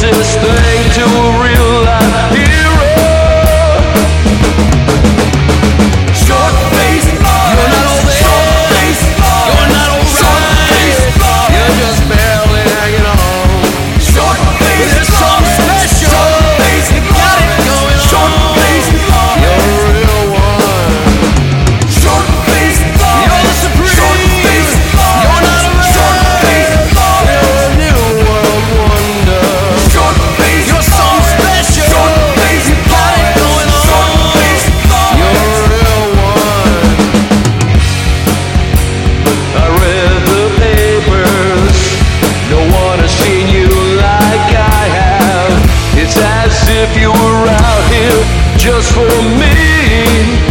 closest thing to just for me.